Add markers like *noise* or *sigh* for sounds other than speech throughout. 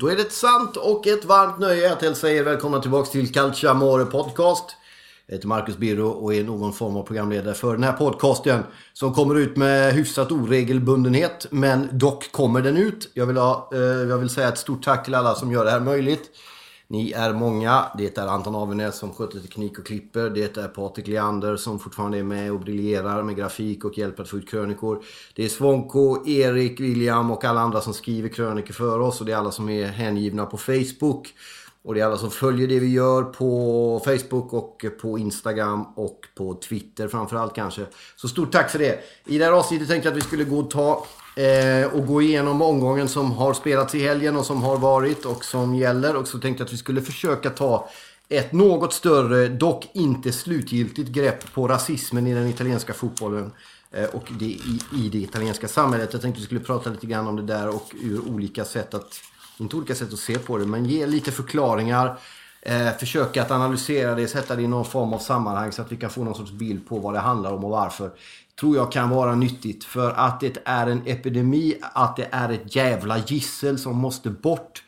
Då är det ett sant och ett varmt nöje att hälsa er välkomna tillbaks till Calcia Podcast. Jag heter Marcus Birro och är någon form av programledare för den här podcasten. Som kommer ut med hyfsat oregelbundenhet, men dock kommer den ut. Jag vill, ha, eh, jag vill säga ett stort tack till alla som gör det här möjligt. Ni är många. Det är Anton Avenäs som sköter teknik och klipper. Det är Patrik Leander som fortfarande är med och briljerar med grafik och hjälper att få ut krönikor. Det är Svonko, Erik, William och alla andra som skriver krönikor för oss. Och det är alla som är hängivna på Facebook. Och det är alla som följer det vi gör på Facebook och på Instagram och på Twitter framförallt kanske. Så stort tack för det. I det här avsnittet tänkte jag att vi skulle gå och ta eh, och gå igenom omgången som har spelats i helgen och som har varit och som gäller. Och så tänkte jag att vi skulle försöka ta ett något större, dock inte slutgiltigt grepp på rasismen i den italienska fotbollen. Eh, och det i, i det italienska samhället. Jag tänkte att vi skulle prata lite grann om det där och ur olika sätt att inte olika sätt att se på det, men ge lite förklaringar. Eh, försöka att analysera det, sätta det i någon form av sammanhang så att vi kan få någon sorts bild på vad det handlar om och varför. Tror jag kan vara nyttigt. För att det är en epidemi, att det är ett jävla gissel som måste bort.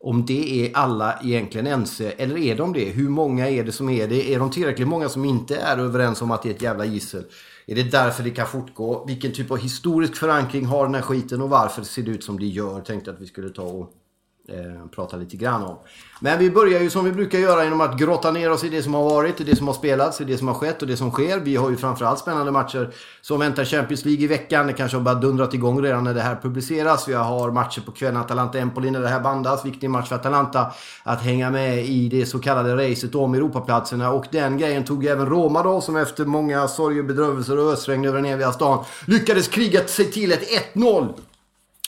Om det är alla egentligen ense, eller är de det? Hur många är det som är det? Är de tillräckligt många som inte är överens om att det är ett jävla gissel? Är det därför det kan fortgå? Vilken typ av historisk förankring har den här skiten och varför ser det ut som det gör? Tänkte att vi skulle ta och eh, prata lite grann om. Men vi börjar ju som vi brukar göra genom att grotta ner oss i det som har varit, i det som har spelats, i det som har skett och det som sker. Vi har ju framförallt spännande matcher som väntar Champions League i veckan. Det kanske har bara dundrat igång redan när det här publiceras. Vi har matcher på kvällen, Atalanta-Empoli när det här bandas. Viktig match för Atalanta att hänga med i det så kallade racet om Europaplatserna. Och den grejen tog även Roma då, som efter många sorger, bedrövelser och ösregn över den eviga stan lyckades kriga sig till ett 1-0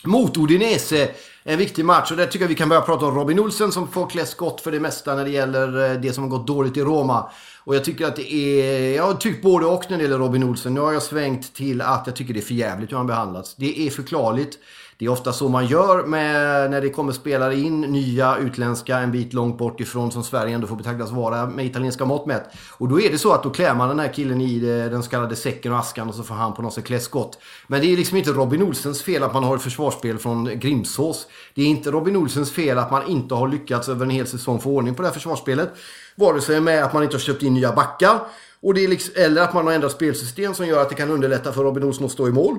mot Udinese. En viktig match och där tycker jag vi kan börja prata om Robin Olsen som får klä skott för det mesta när det gäller eh, det som har gått dåligt i Roma. Och jag tycker att det är... Jag har tyckt både och när det gäller Robin Olsen. Nu har jag svängt till att jag tycker det är för jävligt hur han behandlats. Det är förklarligt. Det är ofta så man gör med, när det kommer spelare in, nya utländska en bit långt bort ifrån som Sverige ändå får betraktas vara med italienska mått mätt. Och då är det så att då klär man den här killen i den så kallade säcken och askan och så får han på något sätt klä skott. Men det är liksom inte Robin Olsens fel att man har ett försvarsspel från Grimsås. Det är inte Robin Olsens fel att man inte har lyckats över en hel säsong få ordning på det här försvarsspelet. Vare sig med att man inte har köpt in nya backar och det är liksom, eller att man har ändrat spelsystem som gör att det kan underlätta för Robin Olsson att stå i mål.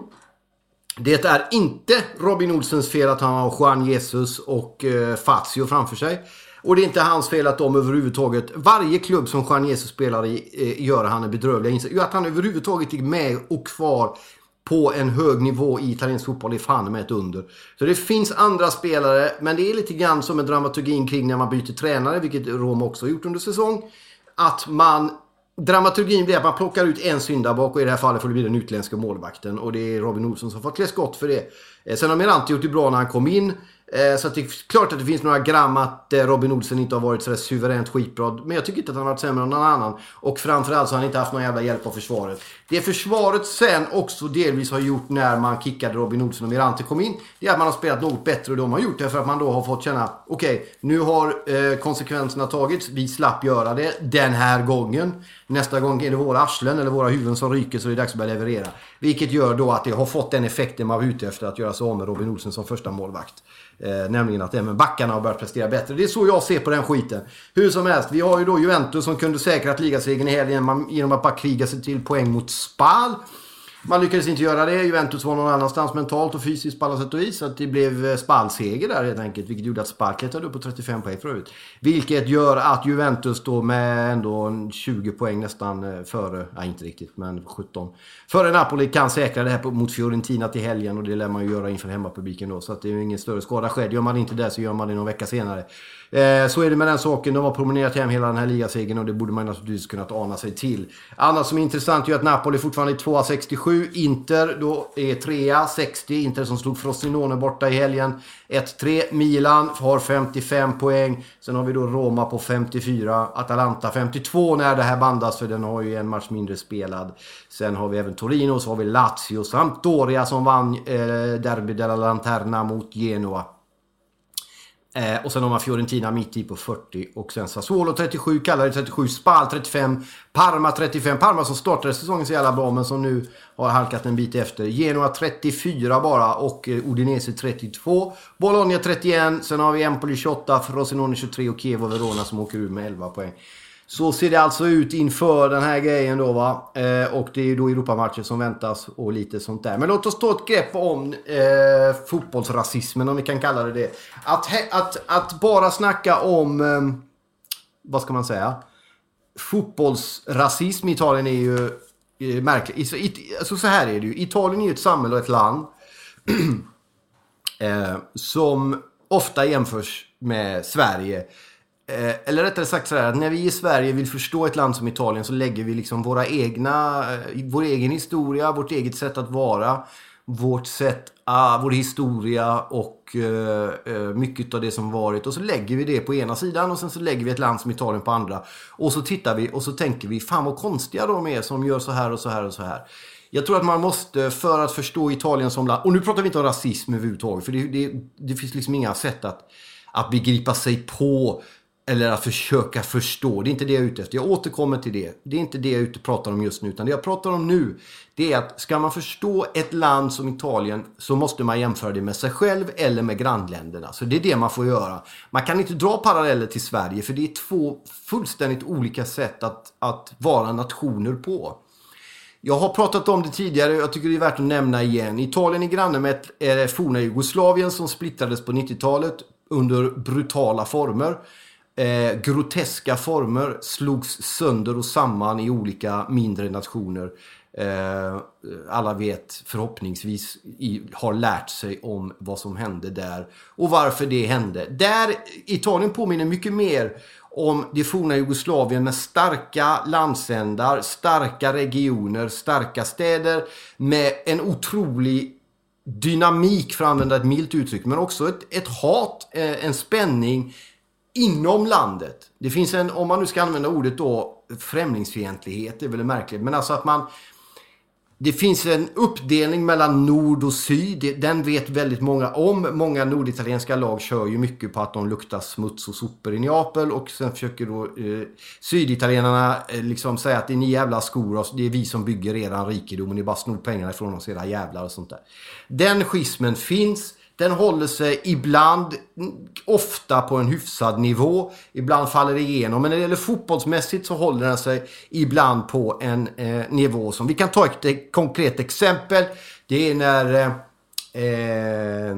Det är inte Robin Olsens fel att han har Juan Jesus och eh, Fazio framför sig. Och det är inte hans fel att de överhuvudtaget, varje klubb som Juan Jesus spelar i, eh, gör han en bedrövlig insats. Att han överhuvudtaget är med och kvar på en hög nivå i italiensk fotboll är fan med ett under. Så det finns andra spelare, men det är lite grann som en dramaturgin kring när man byter tränare, vilket Rom också har gjort under säsong. Att man Dramaturgin blir att man plockar ut en syndabock och i det här fallet får det bli den utländska målvakten. Och det är Robin Olsson som får klä skott för det. Eh, sen har Mirante gjort det bra när han kom in. Eh, så att det är klart att det finns några gram att eh, Robin Olsen inte har varit sådär suveränt skitbra. Men jag tycker inte att han har varit sämre än någon annan. Och framförallt så har han inte haft någon jävla hjälp av försvaret. Det försvaret sen också delvis har gjort när man kickade Robin Olsen och Mirante kom in. Det är att man har spelat något bättre och de har gjort det för att man då har fått känna okej, okay, nu har eh, konsekvenserna tagits. Vi slapp göra det den här gången. Nästa gång är det våra arslen eller våra huvuden som ryker så det är dags att börja leverera. Vilket gör då att det har fått den effekten man var ute efter att göra sig av med Robin Olsen som första målvakt. Eh, nämligen att även backarna har börjat prestera bättre. Det är så jag ser på den skiten. Hur som helst, vi har ju då Juventus som kunde säkrat ligasegern i helgen genom att bara kriga sig till poäng mot Spal. Man lyckades inte göra det. Juventus var någon annanstans mentalt och fysiskt på alla sätt och vis. Så att det blev eh, spallseger där helt enkelt. Vilket gjorde att Spal klättrade upp på 35 poäng förut. Vilket gör att Juventus då med ändå 20 poäng nästan eh, före, nej inte riktigt, men 17. Före Napoli kan säkra det här mot Fiorentina till helgen och det lär man ju göra inför hemmapubliken då. Så att det är ju ingen större skada skedd. Gör man inte det så gör man det någon vecka senare. Eh, så är det med den saken. De har promenerat hem hela den här ligasegern och det borde man naturligtvis kunnat ana sig till. Annat som är intressant är att Napoli fortfarande är 2,67. Inter då är 3,60. Inter som slog Frosinone borta i helgen. 1-3. Milan har 55 poäng. Sen har vi då Roma på 54. Atalanta 52 när det här bandas för den har ju en match mindre spelad. Sen har vi även Torino, så har vi Lazio, Sampdoria som vann eh, Derby della Lanterna mot Genoa. Eh, och sen har man Fiorentina mitt i på 40 och sen Sassuolo 37, Cagliari 37, Spal 35, Parma 35. Parma som startade säsongen så jävla bra men som nu har halkat en bit efter. Genoa 34 bara och eh, Udinese 32. Bologna 31, sen har vi Empoli 28, Frosinone 23 och Chievo Verona som åker ur med 11 poäng. Så ser det alltså ut inför den här grejen då va. Eh, och det är ju då Europamatcher som väntas och lite sånt där. Men låt oss ta ett grepp om eh, fotbollsrasismen om vi kan kalla det det. Att, att, att bara snacka om, eh, vad ska man säga? Fotbollsrasism i Italien är ju eh, märkligt. Alltså så här är det ju. Italien är ju ett samhälle och ett land. *clears throat* eh, som ofta jämförs med Sverige. Eh, eller rättare sagt så här, när vi i Sverige vill förstå ett land som Italien så lägger vi liksom våra egna, eh, vår egen historia, vårt eget sätt att vara, vårt sätt, ah, vår historia och eh, mycket av det som varit. Och så lägger vi det på ena sidan och sen så lägger vi ett land som Italien på andra. Och så tittar vi och så tänker vi, fan vad konstiga de är som gör så här och så här och så här. Jag tror att man måste, för att förstå Italien som land, och nu pratar vi inte om rasism överhuvudtaget, för det, det, det finns liksom inga sätt att, att begripa sig på eller att försöka förstå. Det är inte det jag är ute efter. Jag återkommer till det. Det är inte det jag är ute och pratar om just nu. Utan det jag pratar om nu, det är att ska man förstå ett land som Italien så måste man jämföra det med sig själv eller med grannländerna. Så det är det man får göra. Man kan inte dra paralleller till Sverige för det är två fullständigt olika sätt att, att vara nationer på. Jag har pratat om det tidigare och jag tycker det är värt att nämna igen. Italien är granne med ett, eh, forna Jugoslavien som splittrades på 90-talet under brutala former eh, groteska former slogs sönder och samman i olika mindre nationer. Eh, alla vet förhoppningsvis i, har lärt sig om vad som hände där och varför det hände. Där Italien påminner mycket mer om det forna Jugoslavien med starka landsändar, starka regioner, starka städer med en otrolig dynamik för att använda ett milt uttryck men också ett, ett hat, eh, en spänning, inom landet. Det finns en, om man nu ska använda ordet då, främlingsfientlighet, det är väl märkligt, men alltså att man det finns en uppdelning mellan nord och syd. Den vet väldigt många om. Många norditalienska lag kör ju mycket på att de luktar smuts och sopor i Neapel. Och sen försöker då eh, syditalienarna eh, liksom säga att det är ni jävla skor oss. Det är vi som bygger eran rikedom och ni bara snor pengarna ifrån oss era jävlar och sånt där. Den schismen finns. Den håller sig ibland, ofta på en hyfsad nivå. Ibland faller det igenom. Men när det gäller fotbollsmässigt så håller den sig ibland på en eh, nivå som... Vi kan ta ett konkret exempel. Det är när eh, eh,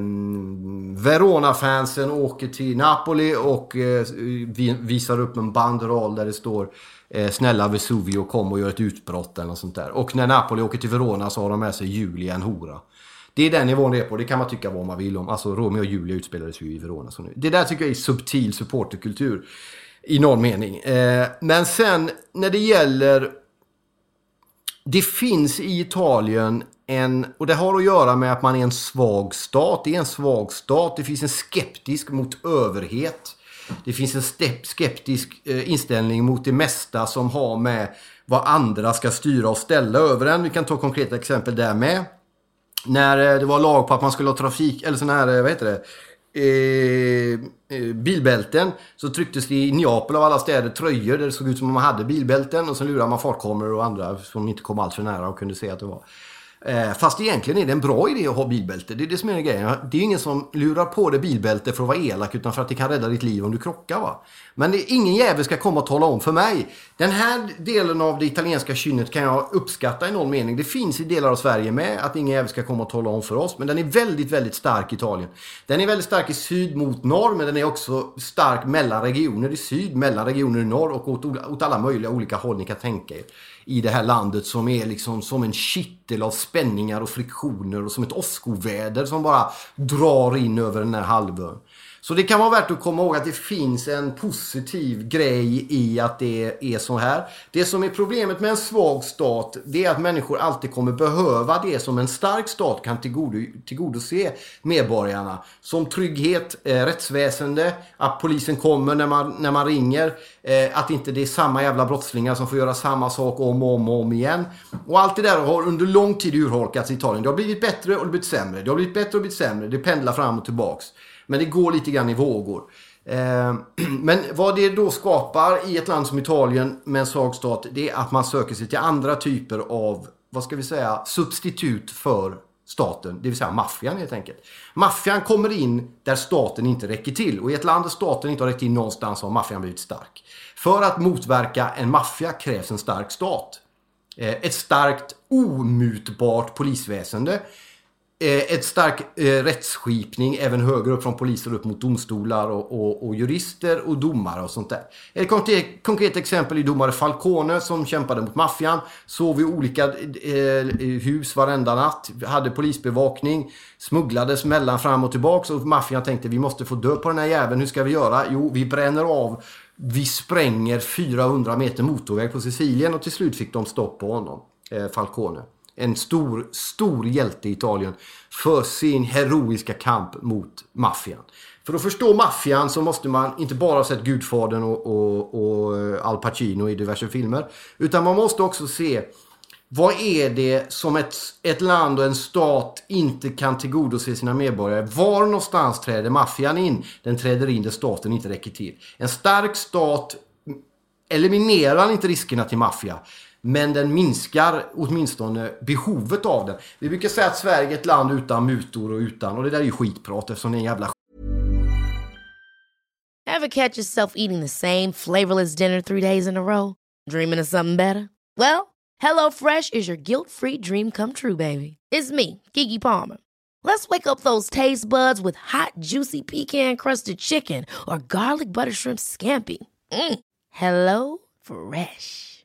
Verona-fansen åker till Napoli och eh, visar upp en banderoll där det står eh, Snälla Vesuvio kom och gör ett utbrott eller något sånt där. Och när Napoli åker till Verona så har de med sig Julia, en hora. Det är den nivån det är på. Det kan man tycka vad man vill om. Alltså Romeo och Julia utspelades ju i Verona. Så nu. Det där tycker jag är subtil supporterkultur. I någon mening. Eh, men sen när det gäller... Det finns i Italien en, och det har att göra med att man är en svag stat. Det är en svag stat. Det finns en skeptisk mot överhet. Det finns en skeptisk eh, inställning mot det mesta som har med vad andra ska styra och ställa över en. Vi kan ta konkreta exempel där med. När eh, det var lag på att man skulle ha trafik, eller sån här, eh, vad heter det? Eh, eh, bilbälten så trycktes det i Neapel av alla städer tröjor där det såg ut som om man hade bilbälten och så lurade man fartkameror och andra som inte kom allt för nära och kunde se att det var. Eh, fast egentligen är det en bra idé att ha bilbälte. Det är det som är grejen. Det är ingen som lurar på dig bilbälte för att vara elak utan för att det kan rädda ditt liv om du krockar. Va? Men det, ingen jävel ska komma och tala om för mig. Den här delen av det italienska kynnet kan jag uppskatta i någon mening. Det finns i delar av Sverige med att ingen jävel ska komma och tala om för oss. Men den är väldigt, väldigt stark i Italien. Den är väldigt stark i syd mot norr men den är också stark mellan regioner i syd, mellan regioner i norr och åt, åt alla möjliga olika håll ni kan tänka er i det här landet som är liksom som en kittel av spänningar och friktioner och som ett åskoväder som bara drar in över den här halvön. Så det kan vara värt att komma ihåg att det finns en positiv grej i att det är så här. Det som är problemet med en svag stat det är att människor alltid kommer behöva det som en stark stat kan tillgodose medborgarna. Som trygghet, eh, rättsväsende, att polisen kommer när man, när man ringer, eh, att inte det är samma jävla brottslingar som får göra samma sak om och om och om igen. Och allt det där har under lång tid urholkats i Italien. Det har blivit bättre och det har blivit sämre. Det har blivit bättre och blivit sämre. Det pendlar fram och tillbaks. Men det går lite grann i vågor. Ehm, *clears throat* men vad det då skapar i ett land som Italien med en svag stat, det är att man söker sig till andra typer av, vad ska vi säga, substitut för staten, det vill säga maffian helt enkelt. Maffian kommer in där staten inte räcker till och i ett land där staten inte har räckt till någonstans har maffian blivit stark. För att motverka en maffia krävs en stark stat. Ehm, ett starkt omutbart polisväsende Eh, ett stark eh, rättsskipning även högre upp från poliser upp mot domstolar och, och, och jurister och domare och sånt där. Ett konkret, konkret, exempel är domare Falcone som kämpade mot maffian. Sov i olika eh, hus varenda natt, hade polisbevakning, smugglades mellan fram och tillbaks och maffian tänkte vi måste få dö på den här jäveln. Hur ska vi göra? Jo, vi bränner av vi spränger 400 meter motorväg på Sicilien och till slut fick de stopp på honom, eh, Falcone en stor, stor hjälte i Italien för sin heroiska kamp mot maffian. För att förstå maffian så måste man inte bara ha sett Gudfadern och, och, och eh, Al Pacino i diverse filmer. Utan man måste också se vad är det som ett, ett land och en stat inte kan tillgodose sina medborgare? Var någonstans träder maffian in? Den träder in där staten inte räcker till. En stark stat eliminerar inte riskerna till maffia. Men den minskar åtminstone behovet av den. Vi brukar säga att Sverige är ett land utan mutor och utan, och det där är ju skitprat eftersom det är en jävla Have catch yourself eating the same flavorless dinner three days in a row? Dreaming of something better? Well, hello fresh is your guilt free dream come true baby. It's me, Gigi Palmer. Let's wake up those taste buds with hot juicy pecan crusted chicken or garlic butter shrimp scampi. Mm. Hello fresh.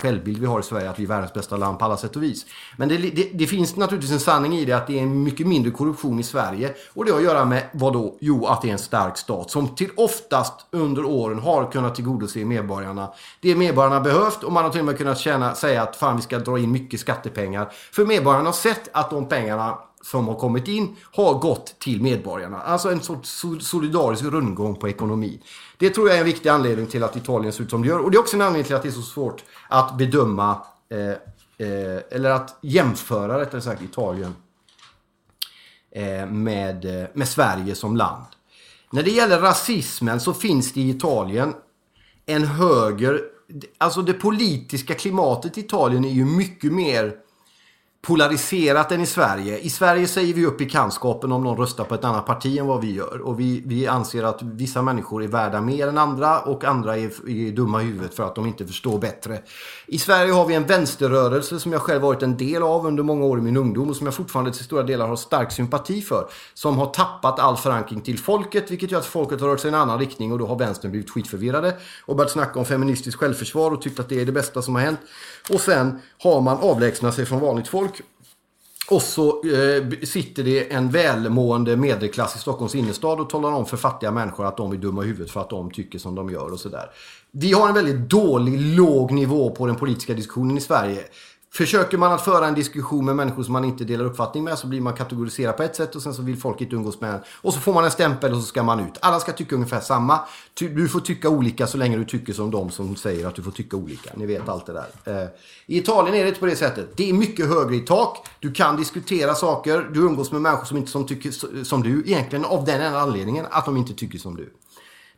självbild vi har i Sverige, att vi är världens bästa land på alla sätt och vis. Men det, det, det, finns naturligtvis en sanning i det att det är mycket mindre korruption i Sverige. Och det har att göra med vad då? Jo, att det är en stark stat som till oftast under åren har kunnat tillgodose medborgarna. Det medborgarna behövt och man har till och med kunnat tjäna, säga att fan vi ska dra in mycket skattepengar. För medborgarna har sett att de pengarna som har kommit in har gått till medborgarna. Alltså en sorts solidarisk rundgång på ekonomin. Det tror jag är en viktig anledning till att Italien ser ut som det gör. Och det är också en anledning till att det är så svårt att bedöma eh, eh, eller att jämföra rättare sagt Italien eh, med, eh, med Sverige som land. När det gäller rasismen så finns det i Italien en höger... Alltså det politiska klimatet i Italien är ju mycket mer polariserat än i Sverige. I Sverige säger vi upp bekantskapen om någon röstar på ett annat parti än vad vi gör. Och vi, vi anser att vissa människor är värda mer än andra och andra är, är dumma i huvudet för att de inte förstår bättre. I Sverige har vi en vänsterrörelse som jag själv varit en del av under många år i min ungdom och som jag fortfarande till stora delar har stark sympati för. Som har tappat all förankring till folket vilket gör att folket har rört sig i en annan riktning och då har vänstern blivit skitförvirrade och börjat snacka om feministiskt självförsvar och tyckt att det är det bästa som har hänt. Och sen har man avlägsnat sig från vanligt folk och så eh, sitter det en välmående medelklass i Stockholms innerstad och talar om för fattiga människor att de är dumma i huvudet för att de tycker som de gör och sådär. Vi har en väldigt dålig, låg nivå på den politiska diskussionen i Sverige. Försöker man att föra en diskussion med människor som man inte delar uppfattning med så blir man kategoriserad på ett sätt och sen så vill folk inte umgås med en. Och så får man en stämpel och så ska man ut. Alla ska tycka ungefär samma. Du får tycka olika så länge du tycker som de som säger att du får tycka olika. Ni vet allt det där. Eh, I Italien är det inte på det sättet. Det är mycket högre i tak. Du kan diskutera saker. Du umgås med människor som inte som tycker som du. Egentligen av den enda anledningen att de inte tycker som du.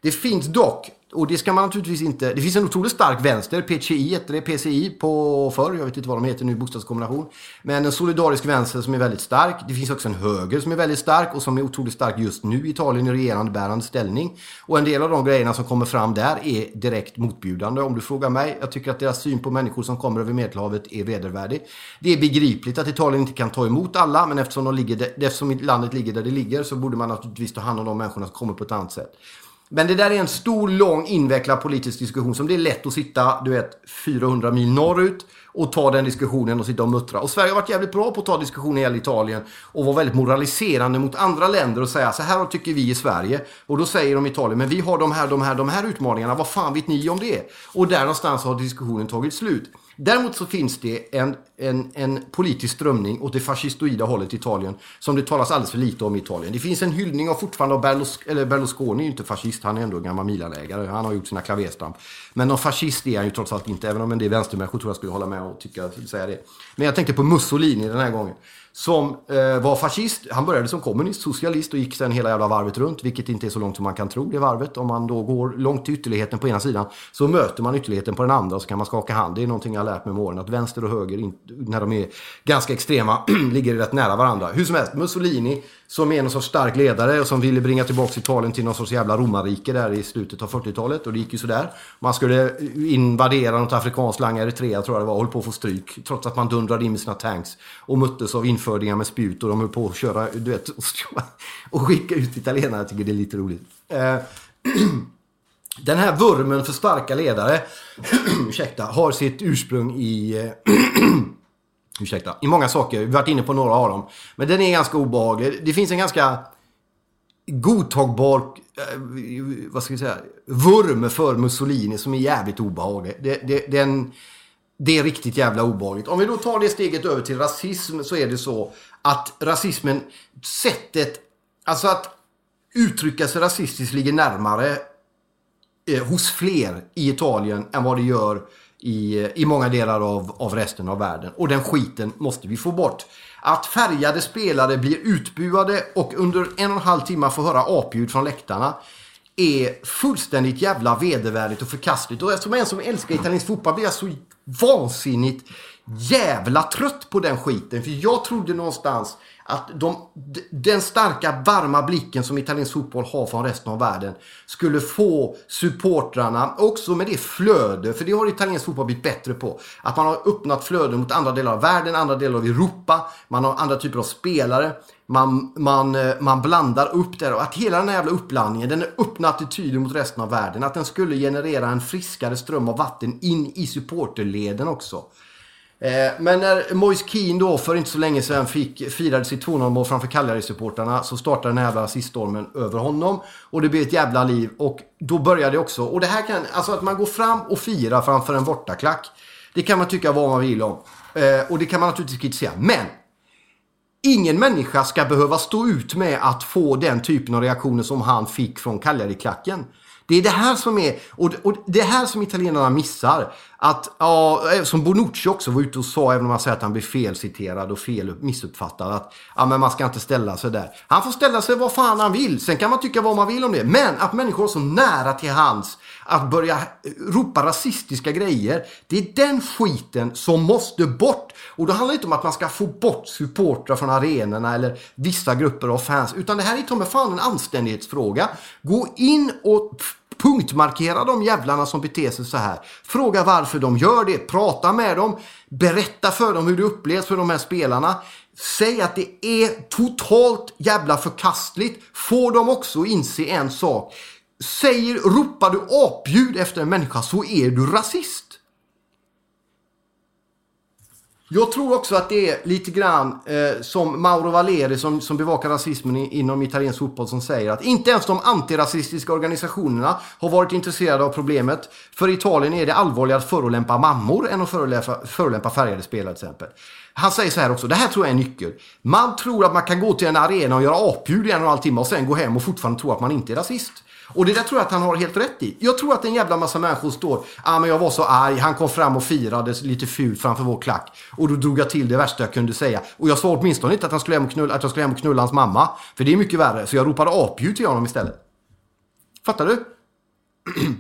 Det finns dock, och det ska man naturligtvis inte... Det finns en otroligt stark vänster, PCI heter det, PCI på förr, jag vet inte vad de heter nu, bokstavskombination. Men en solidarisk vänster som är väldigt stark. Det finns också en höger som är väldigt stark och som är otroligt stark just nu i Italien i regerande bärande ställning. Och en del av de grejerna som kommer fram där är direkt motbjudande om du frågar mig. Jag tycker att deras syn på människor som kommer över Medelhavet är vedervärdig. Det är begripligt att Italien inte kan ta emot alla, men eftersom, de ligger, eftersom landet ligger där det ligger så borde man naturligtvis ta hand om de människorna som kommer på ett annat sätt. Men det där är en stor, lång, invecklad politisk diskussion som det är lätt att sitta, du vet, 400 mil norrut och ta den diskussionen och sitta och muttra. Och Sverige har varit jävligt bra på att ta diskussioner i Italien och vara väldigt moraliserande mot andra länder och säga så här tycker vi i Sverige. Och då säger de i Italien, men vi har de här, de här, de här utmaningarna, vad fan vet ni om det? Och där någonstans har diskussionen tagit slut. Däremot så finns det en, en, en politisk strömning åt det fascistoida hållet i Italien som det talas alldeles för lite om i Italien. Det finns en hyllning av fortfarande av Berlus, eller Berlusconi är ju inte fascist, han är ändå en gammal Milanägare. Han har gjort sina klaverstamp. Men någon fascist är han ju trots allt inte, även om en del vänstermänniskor tror jag skulle hålla med och tycka, säga det. Men jag tänkte på Mussolini den här gången som eh, var fascist. Han började som kommunist, socialist och gick sen hela jävla varvet runt. Vilket inte är så långt som man kan tro det varvet. Om man då går långt till ytterligheten på ena sidan så möter man ytterligheten på den andra och så kan man skaka hand. Det är någonting jag har lärt mig med åren. Att vänster och höger, när de är ganska extrema, *clears throat* ligger rätt nära varandra. Hur som helst, Mussolini som är någon sorts stark ledare och som ville bringa tillbaka Italien till någon sorts jävla romarrike där i slutet av 40-talet. Och det gick ju sådär. Man skulle invadera något afrikanskt land, Eritrea tror jag det var, och höll på att få stryk. Trots att man dundrade in med sina tanks och möttes av infödingar med spjut och de höll på att köra, du vet, och *laughs* skicka ut italienare. Jag tycker det är lite roligt. Eh, *clears throat* den här vurmen för starka ledare, *clears throat* ursäkta, har sitt ursprung i *clears throat* ursäkta, i många saker. Vi har varit inne på några av dem. Men den är ganska obehaglig. Det finns en ganska godtagbar, eh, vad ska vi säga, vurm för Mussolini som är jävligt obehaglig. Det, det, den, det är riktigt jävla obehagligt. Om vi då tar det steget över till rasism så är det så att rasismen, sättet, alltså att uttrycka sig rasistiskt ligger närmare eh, hos fler i Italien än vad det gör i, i många delar av, av resten av världen. Och den skiten måste vi få bort. Att färgade spelare blir utbuade och under en och en halv timme får höra apljud från läktarna är fullständigt jävla vedervärdigt och förkastligt. Och som en som älskar italiensk fotboll blir jag så vansinnigt jävla trött på den skiten. För jag trodde någonstans att de, den starka varma blicken som italiensk fotboll har från resten av världen skulle få supportrarna, också med det flöde, för det har italiensk fotboll blivit bättre på. Att man har öppnat flöden mot andra delar av världen, andra delar av Europa, man har andra typer av spelare. Man, man, eh, man blandar upp det och att hela den här jävla uppblandningen, den öppna attityden mot resten av världen, att den skulle generera en friskare ström av vatten in i supporterleden också. Eh, men när Moise Keane då för inte så länge sedan fick, firade sitt 2-0 mål framför Cagliari-supportrarna så startade den här jävla assiststormen över honom. Och det blev ett jävla liv. Och då började det också. Och det här kan, alltså att man går fram och firar framför en bortaklack. Det kan man tycka vad man vill om. Eh, och det kan man naturligtvis kritisera. Men Ingen människa ska behöva stå ut med att få den typen av reaktioner som han fick från Cagliari-klacken. Det är det här som är, och, och det här som italienarna missar. Att, ja, eh, som Bonucci också var ute och sa, även om han säger att han blir felciterad och fel missuppfattad, att ja, men man ska inte ställa sig där. Han får ställa sig vad fan han vill. Sen kan man tycka vad man vill om det. Men att människor är så nära till hands att börja ropa rasistiska grejer. Det är den skiten som måste bort. Och då handlar det inte om att man ska få bort supportrar från arenorna eller vissa grupper av fans. Utan det här är ta mig fan en anständighetsfråga. Gå in och punktmarkera de jävlarna som beter sig så här. Fråga varför de gör det. Prata med dem. Berätta för dem hur det upplevs för de här spelarna. Säg att det är totalt jävla förkastligt. Få dem också inse en sak. Säger, ropar du apljud efter en människa så är du rasist. Jag tror också att det är lite grann eh, som Mauro Valeri som, som bevakar rasismen i, inom italiensk fotboll som säger att inte ens de antirasistiska organisationerna har varit intresserade av problemet. För Italien är det allvarligare att förolämpa mammor än att förolämpa, förolämpa färgade spelare till exempel. Han säger så här också, det här tror jag är en nyckel. Man tror att man kan gå till en arena och göra apljud i en och en halv timme och sen gå hem och fortfarande tro att man inte är rasist. Och det där tror jag att han har helt rätt i. Jag tror att en jävla massa människor står, ah, men jag var så arg, han kom fram och firade lite fult framför vår klack. Och då drog jag till det värsta jag kunde säga. Och jag sa åtminstone inte att, han skulle hem och knulla, att jag skulle hem och knulla hans mamma. För det är mycket värre. Så jag ropade apljud till honom istället. Fattar du? *clears throat*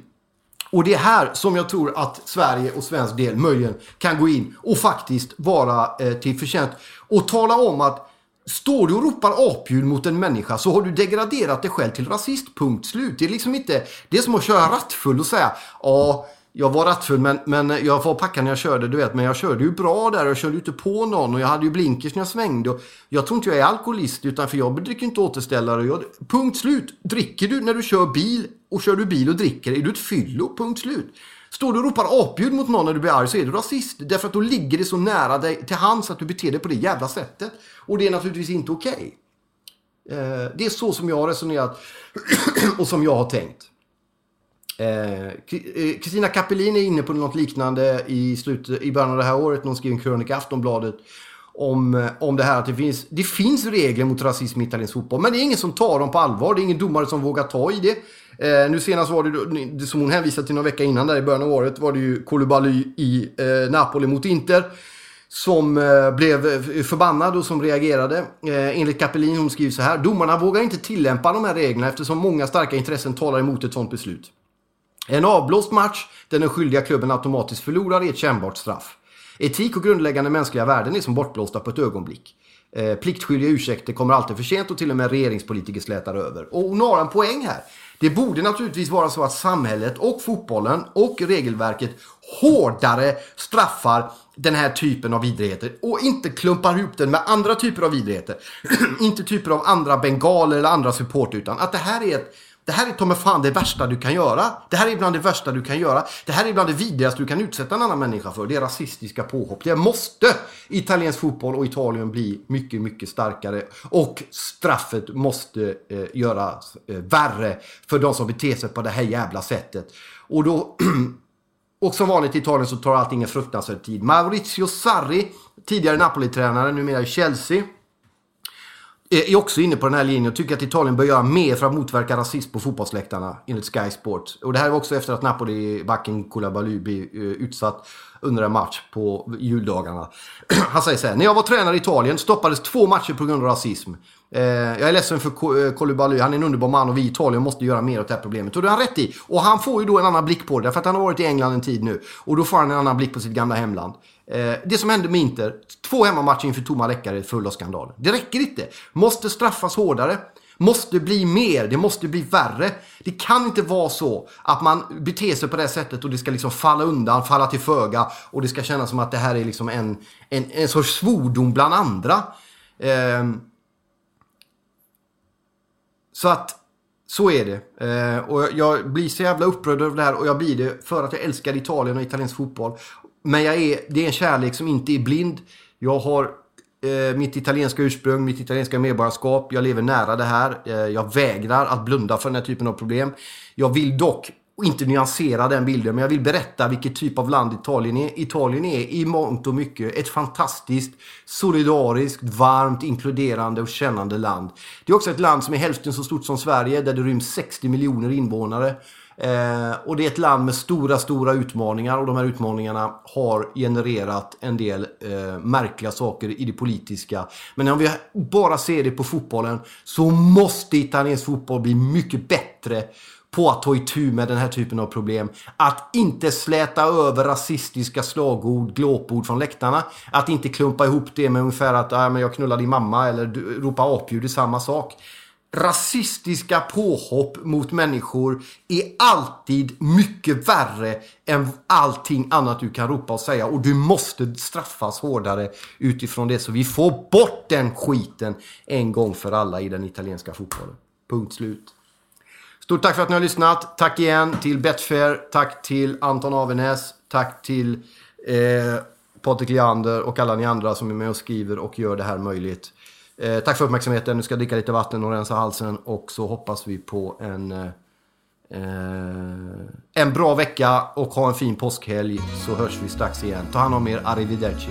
Och det är här som jag tror att Sverige och svensk del möjligen kan gå in och faktiskt vara eh, till förtjänst. Och tala om att Står du och ropar apljud mot en människa så har du degraderat dig själv till rasist. Punkt slut. Det är liksom inte... Det är som att köra rattfull och säga ja, jag var rattfull men, men jag var packad när jag körde, du vet. Men jag körde ju bra där och jag körde ju inte på någon och jag hade ju blinkers när jag svängde. Och jag tror inte jag är alkoholist utan för jag dricker inte återställare. Jag, punkt slut. Dricker du när du kör bil och kör du bil och dricker, är du ett fyllo? Punkt slut. Står du och ropar apljud mot någon när du blir arg så är du rasist. Därför att då ligger det så nära dig till hands att du beter dig på det jävla sättet. Och det är naturligtvis inte okej. Okay. Det är så som jag har resonerat *clears throat* och som jag har tänkt. Eh, Kristina eh, Kapelin är inne på något liknande i, slutet, i början av det här året när hon skrev en krönika i Aftonbladet om, eh, om det här att det finns, det finns regler mot rasism i italiensk fotboll. Men det är ingen som tar dem på allvar. Det är ingen domare som vågar ta i det. Eh, nu senast var det, det som hon hänvisade till några vecka innan där i början av året var det ju Koulibaly i eh, Napoli mot Inter. Som eh, blev eh, förbannad och som reagerade. Eh, enligt Capellin, hon skriver så här. Domarna vågar inte tillämpa de här reglerna eftersom många starka intressen talar emot ett sådant beslut. En avblåst match där den skyldiga klubben automatiskt förlorar är ett kännbart straff. Etik och grundläggande mänskliga värden är som bortblåsta på ett ögonblick. Eh, pliktskyldiga ursäkter kommer alltid för sent och till och med regeringspolitiker slätar över. Och hon har en poäng här. Det borde naturligtvis vara så att samhället och fotbollen och regelverket hårdare straffar den här typen av vidrigheter och inte klumpar ihop den med andra typer av vidrigheter. *clears throat* inte typer av andra bengaler eller andra support utan att det här är ett det här är ta fan det värsta du kan göra. Det här är bland det värsta du kan göra. Det här är bland det vidrigaste du kan utsätta en annan människa för. Det är rasistiska påhopp. Det måste italiensk fotboll och Italien bli mycket, mycket starkare. Och straffet måste eh, göras eh, värre för de som beter sig på det här jävla sättet. Och då... *clears throat* och som vanligt i Italien så tar allting en fruktansvärd tid. Maurizio Sarri, tidigare Napoli-tränare, numera i Chelsea är också inne på den här linjen och tycker att Italien bör göra mer för att motverka rasism på fotbollsläktarna enligt Sky Sport. Och det här var också efter att Napoli-backen Koulibaly blev eh, utsatt under en match på juldagarna. *clears throat* Han säger så här. När jag var tränare i Italien stoppades två matcher på grund av rasism. Eh, jag är ledsen för eh, Koulibaly. Han är en underbar man och vi i Italien måste göra mer åt det här problemet. Och det har han rätt i. Och han får ju då en annan blick på det. Därför att han har varit i England en tid nu. Och då får han en annan blick på sitt gamla hemland. Eh, det som hände med Inter, två hemmamatcher inför tomma läckare fulla full av skandaler. Det räcker inte. Måste straffas hårdare. Måste bli mer, det måste bli värre. Det kan inte vara så att man beter sig på det sättet och det ska liksom falla undan, falla till föga och det ska kännas som att det här är liksom en, en, en sorts svordom bland andra. Eh, så att så är det. Eh, och jag blir så jävla upprörd över det här och jag blir det för att jag älskar Italien och italiensk fotboll. Men jag är, det är en kärlek som inte är blind. Jag har eh, mitt italienska ursprung, mitt italienska medborgarskap. Jag lever nära det här. Eh, jag vägrar att blunda för den här typen av problem. Jag vill dock inte nyansera den bilden, men jag vill berätta vilket typ av land Italien är. Italien är i mångt och mycket ett fantastiskt, solidariskt, varmt, inkluderande och kännande land. Det är också ett land som är hälften så stort som Sverige, där det ryms 60 miljoner invånare. Eh, och det är ett land med stora, stora utmaningar och de här utmaningarna har genererat en del eh, märkliga saker i det politiska. Men om vi bara ser det på fotbollen så måste italiensk fotboll bli mycket bättre på att ta itu med den här typen av problem. Att inte släta över rasistiska slagord, glåpord från läktarna. Att inte klumpa ihop det med ungefär att äh, men jag knullar din mamma eller ropa apljud är samma sak rasistiska påhopp mot människor är alltid mycket värre än allting annat du kan ropa och säga. Och du måste straffas hårdare utifrån det så vi får bort den skiten en gång för alla i den italienska fotbollen. Punkt slut. Stort tack för att ni har lyssnat. Tack igen till Betfair. Tack till Anton Avenäs. Tack till eh, Patrik Leander och alla ni andra som är med och skriver och gör det här möjligt. Eh, tack för uppmärksamheten. Nu ska jag dricka lite vatten och rensa halsen. Och så hoppas vi på en, eh, en bra vecka och ha en fin påskhelg. Så hörs vi strax igen. Ta hand om er. Arrivederci.